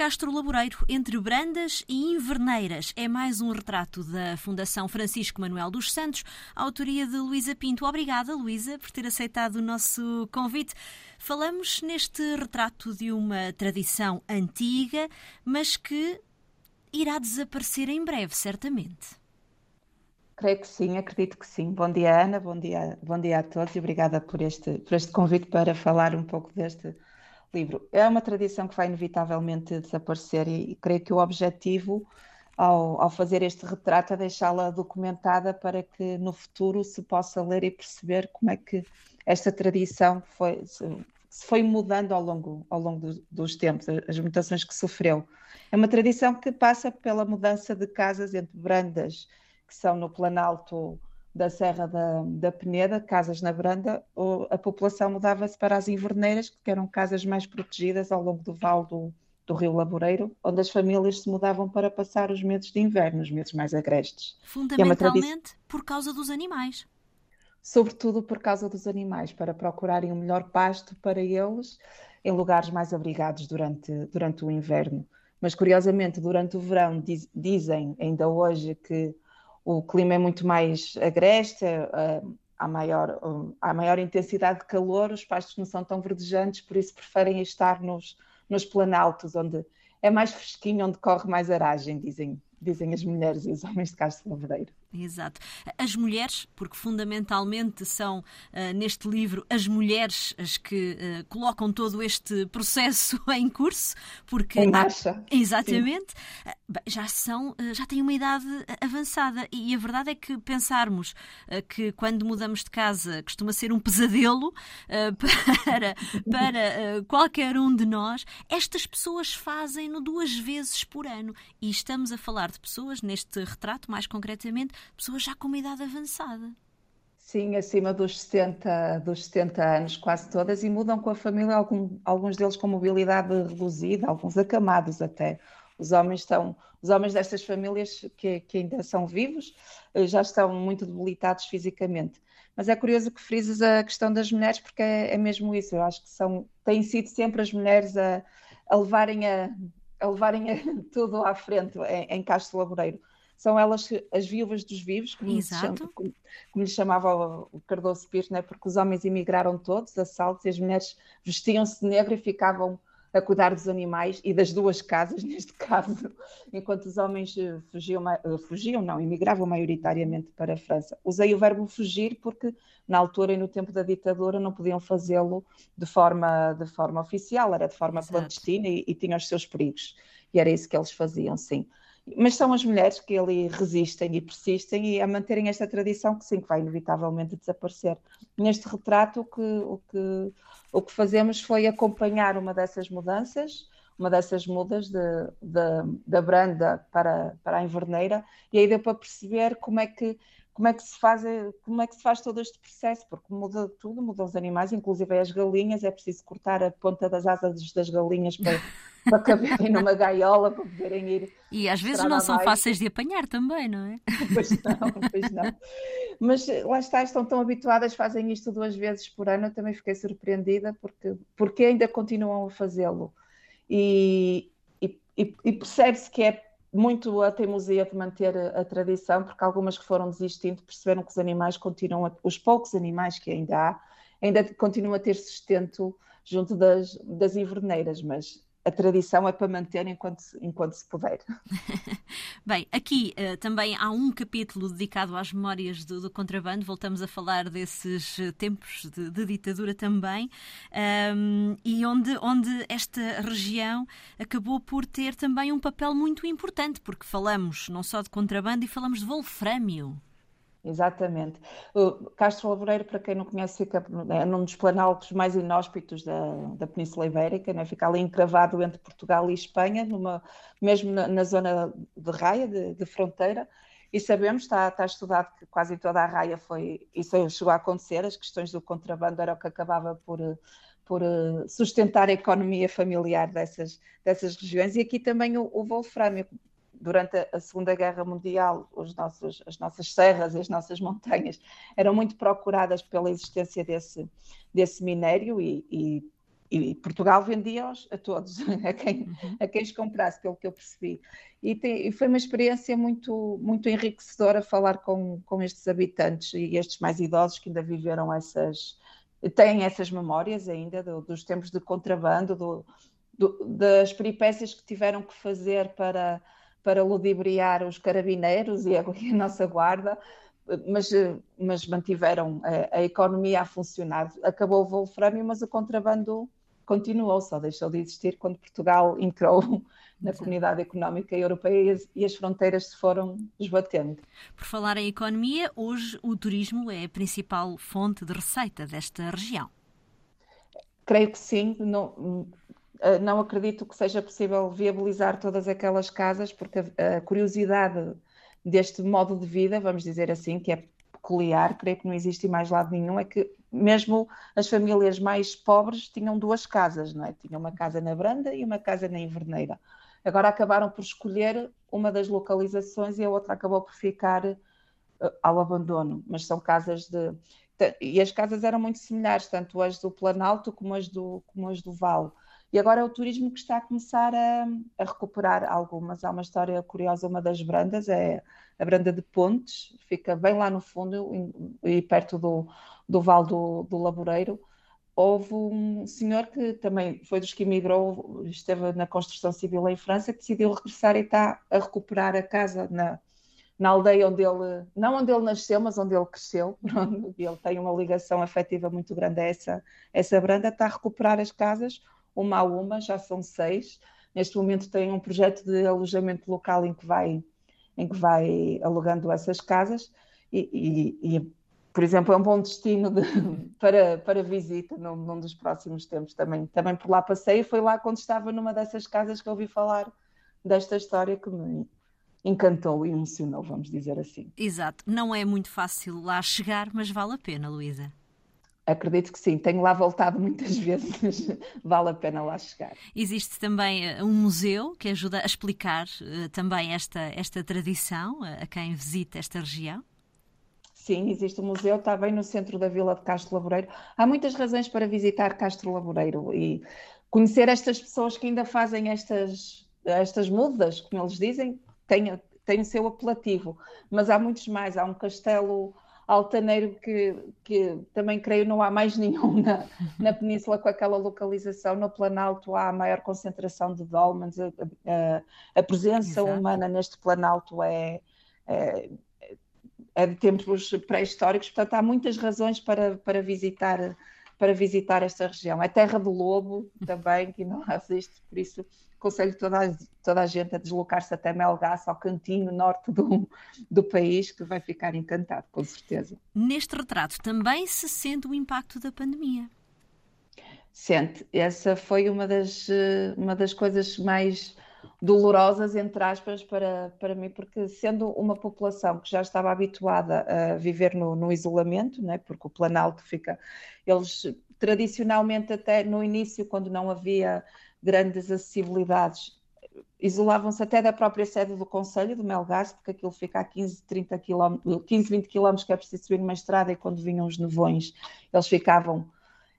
Castro Laboreiro, entre Brandas e Inverneiras. É mais um retrato da Fundação Francisco Manuel dos Santos, autoria de Luísa Pinto. Obrigada, Luísa, por ter aceitado o nosso convite. Falamos neste retrato de uma tradição antiga, mas que irá desaparecer em breve, certamente. Creio que sim, acredito que sim. Bom dia, Ana, bom dia, bom dia a todos e obrigada por este, por este convite para falar um pouco deste livro. É uma tradição que vai inevitavelmente desaparecer e, e creio que o objetivo ao, ao fazer este retrato é deixá-la documentada para que no futuro se possa ler e perceber como é que esta tradição foi, se, se foi mudando ao longo, ao longo dos, dos tempos, as mutações que sofreu. É uma tradição que passa pela mudança de casas entre brandas que são no Planalto da Serra da, da Peneda, casas na Branda, a população mudava-se para as inverneiras, que eram casas mais protegidas ao longo do vale do, do Rio Laboreiro, onde as famílias se mudavam para passar os meses de inverno, os meses mais agrestes. É Fundamentalmente é por causa dos animais. Sobretudo por causa dos animais, para procurarem o um melhor pasto para eles em lugares mais abrigados durante, durante o inverno. Mas curiosamente, durante o verão, diz, dizem ainda hoje que o clima é muito mais agreste, uh, há, maior, uh, há maior intensidade de calor, os pastos não são tão verdejantes, por isso preferem estar nos, nos planaltos, onde é mais fresquinho, onde corre mais aragem, dizem, dizem as mulheres e os homens de Castro Lavradeiro. Exato. As mulheres, porque fundamentalmente são uh, neste livro as mulheres as que uh, colocam todo este processo em curso, porque em marcha. Há... exatamente, uh, já são, já têm uma idade avançada e a verdade é que pensarmos que quando mudamos de casa costuma ser um pesadelo para para qualquer um de nós, estas pessoas fazem-no duas vezes por ano e estamos a falar de pessoas neste retrato mais concretamente pessoas já com uma idade avançada. Sim, acima dos 70, dos 70 anos, quase todas, e mudam com a família, algum, alguns deles com mobilidade reduzida, alguns acamados até. Os homens estão, os homens destas famílias que, que ainda são vivos eh, já estão muito debilitados fisicamente. Mas é curioso que frises a questão das mulheres, porque é, é mesmo isso. Eu acho que são, têm sido sempre as mulheres a, a levarem, a, a levarem a, tudo à frente em, em Castro Laboreiro são elas as viúvas dos vivos, como, chama, como, como lhe chamava o Cardoso Pires, né? porque os homens emigraram todos a saltos e as mulheres vestiam-se de negro e ficavam a cuidar dos animais e das duas casas, neste caso, enquanto os homens eh, fugiam, eh, fugiam não, emigravam maioritariamente para a França. Usei o verbo fugir porque na altura e no tempo da ditadura não podiam fazê-lo de forma, de forma oficial, era de forma Exato. clandestina e, e tinha os seus perigos. E era isso que eles faziam, sim mas são as mulheres que ali resistem e persistem e a manterem esta tradição que sim, que vai inevitavelmente desaparecer. Neste retrato, o que, o que, o que fazemos foi acompanhar uma dessas mudanças, uma dessas mudas de, de, da branda para, para a inverneira, e aí deu para perceber como é que como é que se faz como é que se faz todo este processo porque muda tudo muda os animais inclusive as galinhas é preciso cortar a ponta das asas das galinhas para, para caberem numa gaiola para poderem ir e às vezes não são fáceis de apanhar também não é? Pois não pois não. Mas lá está estão tão habituadas fazem isto duas vezes por ano eu também fiquei surpreendida porque porque ainda continuam a fazê-lo e, e, e percebe-se que é muito a teimosia de manter a, a, tradição, porque algumas que foram desistindo perceberam que os animais continuam, a, os poucos animais que ainda há, ainda continuam a ter sustento junto das, das inverneiras, mas a tradição é para manter enquanto, enquanto se puder. Bem, aqui uh, também há um capítulo dedicado às memórias do, do contrabando, voltamos a falar desses eh, tempos de, de ditadura também, um, e onde, onde esta região acabou por ter também um papel muito importante, porque falamos não só de contrabando e falamos de wolframio. Exatamente. O Castro Lavoureiro, para quem não conhece, fica num dos planaltos mais inóspitos da, da Península Ibérica, né? fica ali encravado entre Portugal e Espanha, numa, mesmo na, na zona de raia, de, de, fronteira, e sabemos, está, está estudado que quase toda a raia foi, isso chegou a acontecer, as questões do contrabando era o que acabava por, por eh, sustentar a economia familiar dessas, dessas regiões, e aqui também o, o wolframio, durante a Segunda Guerra Mundial, os nossos, as nossas serras e as nossas montanhas eram muito procuradas pela existência desse, desse minério e, e, e Portugal vendia-os a todos, a quem, a quem os comprasse, pelo que eu percebi. E, tem, e, foi uma experiência muito, muito enriquecedora falar com, com estes habitantes e estes mais idosos que ainda viveram essas, têm essas memórias ainda do, dos tempos de contrabando, do, do, das peripécias que tiveram que fazer para, para ludibriar os carabineiros e a, e a nossa guarda, mas, mas mantiveram a, a, economia a funcionar. Acabou o wolframio, mas o contrabando continuou, só deixou de existir quando Portugal entrou na comunidade económica europeia e as, as, fronteiras se foram esbatendo. Por falar em economia, hoje o turismo é a principal fonte de receita desta região. Creio que sim. Não, não acredito que seja possível viabilizar todas aquelas casas, porque a, a curiosidade deste modo de vida, vamos dizer assim, que é peculiar, creio que não existe mais lado nenhum, é que mesmo as famílias mais pobres tinham duas casas, não é? Tinham uma casa na Branda e uma casa na Inverneira. Agora acabaram por escolher uma das localizações e a outra acabou por ficar uh, ao abandono, mas são casas de e as casas eram muito similares, tanto as do Planalto como as do, como as do Vale. E agora é o turismo que está a começar a, a, recuperar algumas. Há uma história curiosa, uma das brandas, é a branda de Pontes, fica bem lá no fundo e perto do, do Val do, do Laboreiro. Houve um senhor que também foi dos que emigrou, esteve na construção civil em França, que decidiu regressar e está a recuperar a casa na, na aldeia onde ele, não onde ele nasceu, mas onde ele cresceu. ele tem uma ligação afetiva muito grande a essa, essa branda, está a recuperar as casas uma a uma, já são seis. Neste momento tem um projeto de alojamento local em que vai, em que vai alugando essas casas e, e, e por exemplo, é um bom destino de, para, para visita num, num, dos próximos tempos também. Também por lá passei e foi lá quando estava numa dessas casas que ouvi falar desta história que me encantou e emocionou, vamos dizer assim. Exato. Não é muito fácil lá chegar, mas vale a pena, Luísa. Acredito que sim, tenho lá voltado muitas vezes, mas vale a pena lá chegar. Existe também eh, um museu que ajuda a explicar uh, também esta, esta tradição a quem visita esta região? Sim, existe um museu, está bem no centro da vila de Castro Laboreiro. Há muitas razões para visitar Castro Laboreiro e conhecer estas pessoas que ainda fazem estas, estas mudas, como eles dizem, tem, tem o seu apelativo. Mas há muitos mais. Há um castelo altaneiro que, que também creio não há mais nenhum na, na península com aquela localização. No Planalto há a maior concentração de dolmens, a, a, a presença Exato. humana neste Planalto é, é, é de tempos pré-históricos, portanto há muitas razões para, para visitar para visitar esta região. É terra do lobo também, que não existe, por isso aconselho toda a, toda a gente a deslocar-se até Melgaço, ao cantinho norte do, do país, que vai ficar encantado, com certeza. Neste retrato também se sente o impacto da pandemia. Sente. Essa foi uma das, uma das coisas mais dolorosas, entre aspas, para, para mim, porque sendo uma população que já estava habituada a viver no, no isolamento, né, porque o Planalto fica. Eles tradicionalmente, até no início, quando não havia grandes acessibilidades. Isolavam-se até da própria sede do Conselho, do Melgaço, porque aquilo fica a 15, 30 km, 15, 20 km que é preciso subir numa estrada e quando vinham os nevões eles ficavam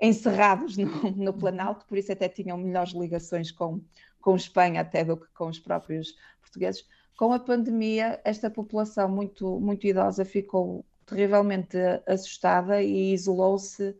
encerrados no, no Planalto, por isso até tinham melhores ligações com, com Espanha até do que com os próprios portugueses. Com a pandemia, esta população muito, muito idosa ficou terrivelmente assustada e isolou-se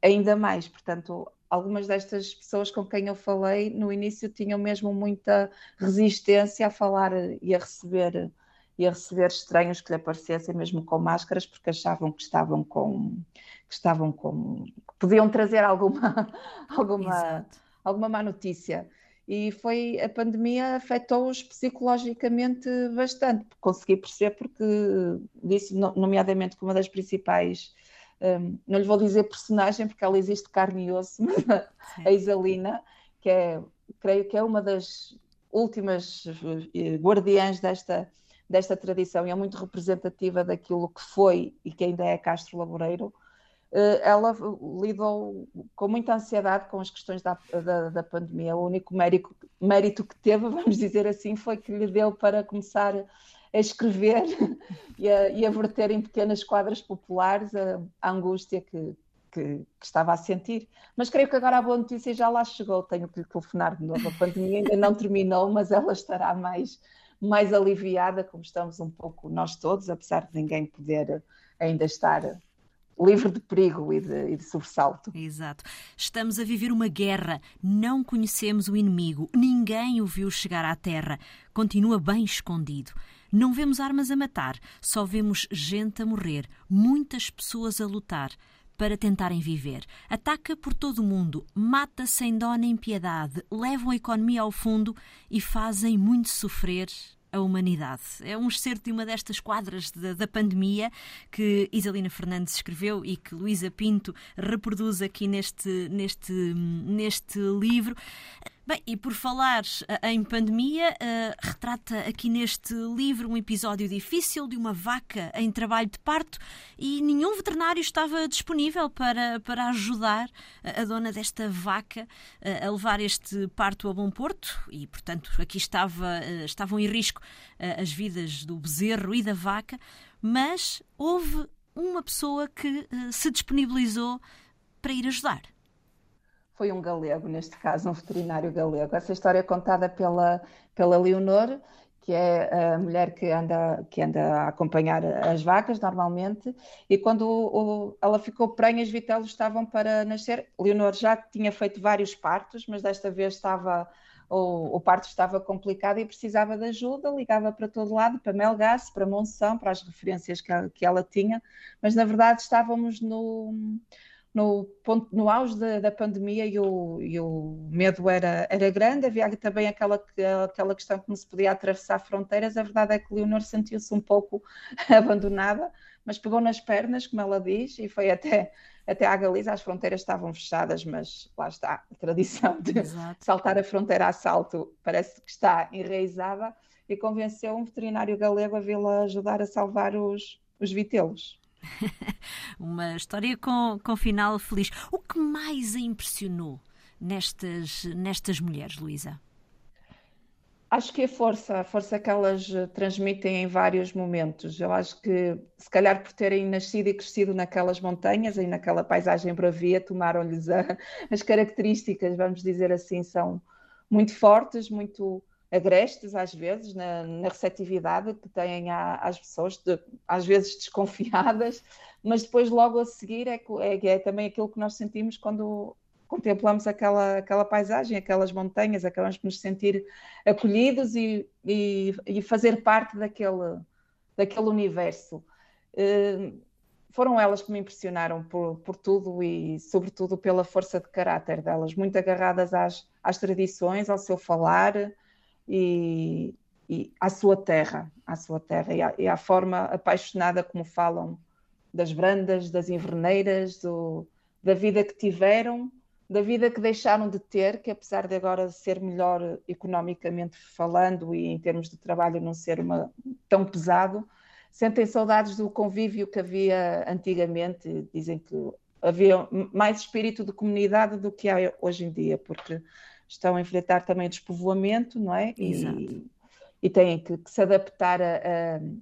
ainda mais. Portanto, algumas destas pessoas com quem eu falei no início tinham mesmo muita resistência a falar e a receber e a receber estranhos que lhe aparecessem mesmo com máscaras porque achavam que estavam com que estavam com que podiam trazer alguma alguma alguma má notícia e foi a pandemia afetou-os psicologicamente bastante. Consegui perceber porque disse nomeadamente que uma das principais um, não lhe vou dizer personagem porque ela existe carne e osso, mas a Isalina, que é, creio que é uma das últimas eh, guardiãs desta, desta tradição e é muito representativa daquilo que foi e que ainda é Castro Laboreiro, ela lidou com muita ansiedade com as questões da, da, da pandemia. O único mérito, mérito que teve, vamos dizer assim, foi que lhe deu para começar a escrever e a, e a verter em pequenas quadras populares a, a angústia que, que, que, estava a sentir. Mas creio que agora a boa notícia já lá chegou. Tenho que lhe telefonar de novo. A pandemia ainda não terminou, mas ela estará mais, mais aliviada, como estamos um pouco nós todos, apesar de ninguém poder ainda estar livre de perigo e de, e de sobressalto. Exato. Estamos a viver uma guerra. Não conhecemos o inimigo. Ninguém o viu chegar à terra. Continua bem escondido. Não vemos armas a matar, só vemos gente a morrer, muitas pessoas a lutar para tentarem viver. Ataca por todo o mundo, mata sem dó nem piedade, levam a economia ao fundo e fazem muito sofrer a humanidade. É um excerto de uma destas quadras da, da, pandemia que Isalina Fernandes escreveu e que Luísa Pinto reproduz aqui neste, neste, neste livro. Bem, e por falar eh, em pandemia, uh, retrata aqui neste livro um episódio difícil de uma vaca em trabalho de parto e nenhum veterinário estava disponível para, para ajudar a, dona desta vaca uh, a levar este parto a bom porto e, portanto, aqui estava, uh, estavam em risco as vidas do bezerro e da vaca, mas houve uma pessoa que se disponibilizou para ir ajudar foi um galego, neste caso, um veterinário galego. Essa história é contada pela, pela Leonor, que é a mulher que anda, que anda a acompanhar as vacas normalmente, e quando o, o, ela ficou prenha, os vitelos estavam para nascer. Leonor já tinha feito vários partos, mas desta vez estava o, o, parto estava complicado e precisava de ajuda, ligava para todo lado, para Melgaço, para Monção, para as referências que que ela tinha, mas na verdade estávamos no no, ponto, no auge da, da pandemia e o, e o, medo era, era grande, havia também aquela, aquela questão que não se podia atravessar fronteiras. A verdade é que Leonor sentiu-se um pouco abandonada, mas pegou nas pernas, como ela diz, e foi até, até à Galiza. As fronteiras estavam fechadas, mas lá está, a tradição de Exato. saltar a fronteira a salto parece que está enraizada e convenceu um veterinário galego a vê-la ajudar a salvar os, os vitelos. Uma história com, com final feliz. O que mais a impressionou nestas, nestas mulheres, Luísa? Acho que a força, a força que elas eh, transmitem em vários momentos. Eu acho que, se calhar por terem nascido e crescido naquelas montanhas e naquela paisagem bravia, tomaram-lhes as características, vamos dizer assim, são muito fortes, muito agrestes às vezes na, na receptividade que têm às pessoas, de, às vezes desconfiadas, mas depois logo a seguir é, é, é, também aquilo que nós sentimos quando contemplamos aquela, aquela paisagem, aquelas montanhas, acabamos por nos sentir acolhidos e, e, e fazer parte daquele, daquele universo. Uh, foram elas que me impressionaram por, por tudo e, sobretudo, pela força de caráter delas, muito agarradas às, às tradições, ao seu falar, e, e à sua terra, à sua terra e à, e à, forma apaixonada como falam das brandas, das inverneiras, do, da vida que tiveram, da vida que deixaram de ter, que apesar de agora ser melhor economicamente falando e em termos de trabalho não ser uma, tão pesado, sentem saudades do convívio que havia antigamente. Dizem que havia mais espírito de comunidade do que há hoje em dia, porque estão a enfrentar também despovoamento, não é? E, e têm que, que se adaptar a,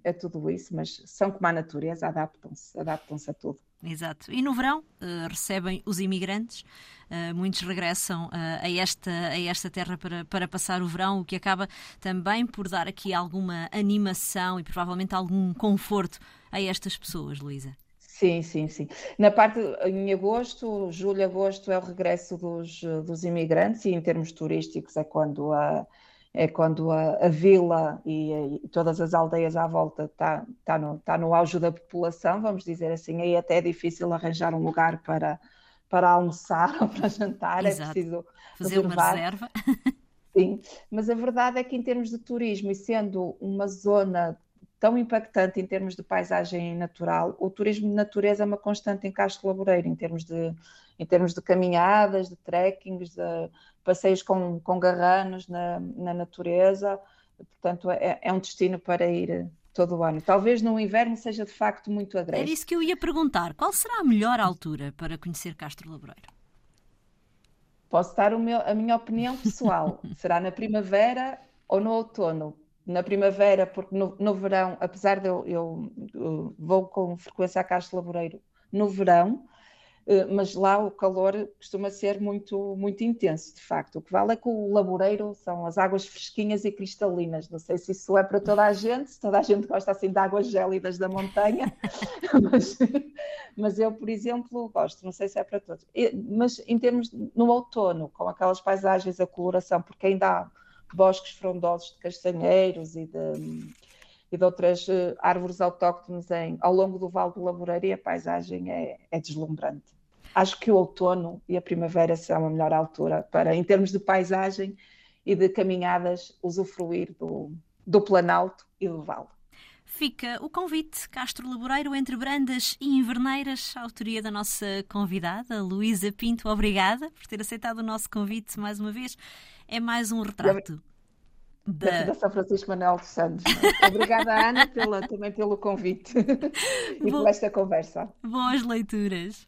a, a, tudo isso, mas são como a natureza, adaptam-se, adaptam-se a tudo. Exato. E no verão uh, recebem os imigrantes, uh, muitos regressam uh, a, esta, a esta terra para, para passar o verão, o que acaba também por dar aqui alguma animação e provavelmente algum conforto a estas pessoas, Luísa. Sim, sim, sim. Na parte em agosto, julho, agosto é o regresso dos, dos imigrantes e em termos turísticos é quando a, é quando a, a vila e, e, todas as aldeias à volta está tá no, tá no auge da população, vamos dizer assim, aí até é difícil arranjar um lugar para, para almoçar ou para jantar, é Exato. é preciso fazer reservar. uma reserva. Sim, mas a verdade é que em termos de turismo e sendo uma zona tão impactante em termos de paisagem natural. O turismo de natureza é uma constante em Castro Laboreiro, em termos de, em termos de caminhadas, de trekkings, de passeios com, com garranos na, na natureza. Portanto, é, é um destino para ir todo o ano. Talvez no inverno seja de facto muito agreste. Era isso que eu ia perguntar. Qual será a melhor altura para conhecer Castro Laboreiro? Posso dar meu, a minha opinião pessoal. será na primavera ou no outono? Na primavera, porque no, no verão, apesar de eu, eu, eu, vou com frequência a Castro Laboreiro no verão, eh, mas lá o calor costuma ser muito, muito intenso, de facto. O que vale é que o laboreiro são as águas fresquinhas e cristalinas. Não sei se isso é para toda a gente, se toda a gente gosta assim de águas gélidas da montanha, mas, mas, eu, por exemplo, gosto, não sei se é para todos. Mas em termos, no outono, com aquelas paisagens, a coloração, porque ainda há bosques frondosos de castanheiros e de e de outras uh, árvores autóctones em, ao longo do Vale do Laboreiro e a paisagem é, é, deslumbrante. Acho que o outono e a primavera serão a melhor altura para, em termos de paisagem e de caminhadas, usufruir do, do Planalto e do Vale. Fica o convite Castro Laboreiro entre Brandas e Inverneiras, a autoria da nossa convidada, Luísa Pinto. Obrigada por ter aceitado o nosso convite mais uma vez. É mais um retrato da, da Fundação Francisco Manuel dos Santos. É? Obrigada, Ana, pela, também pelo convite e por esta conversa. Boas leituras.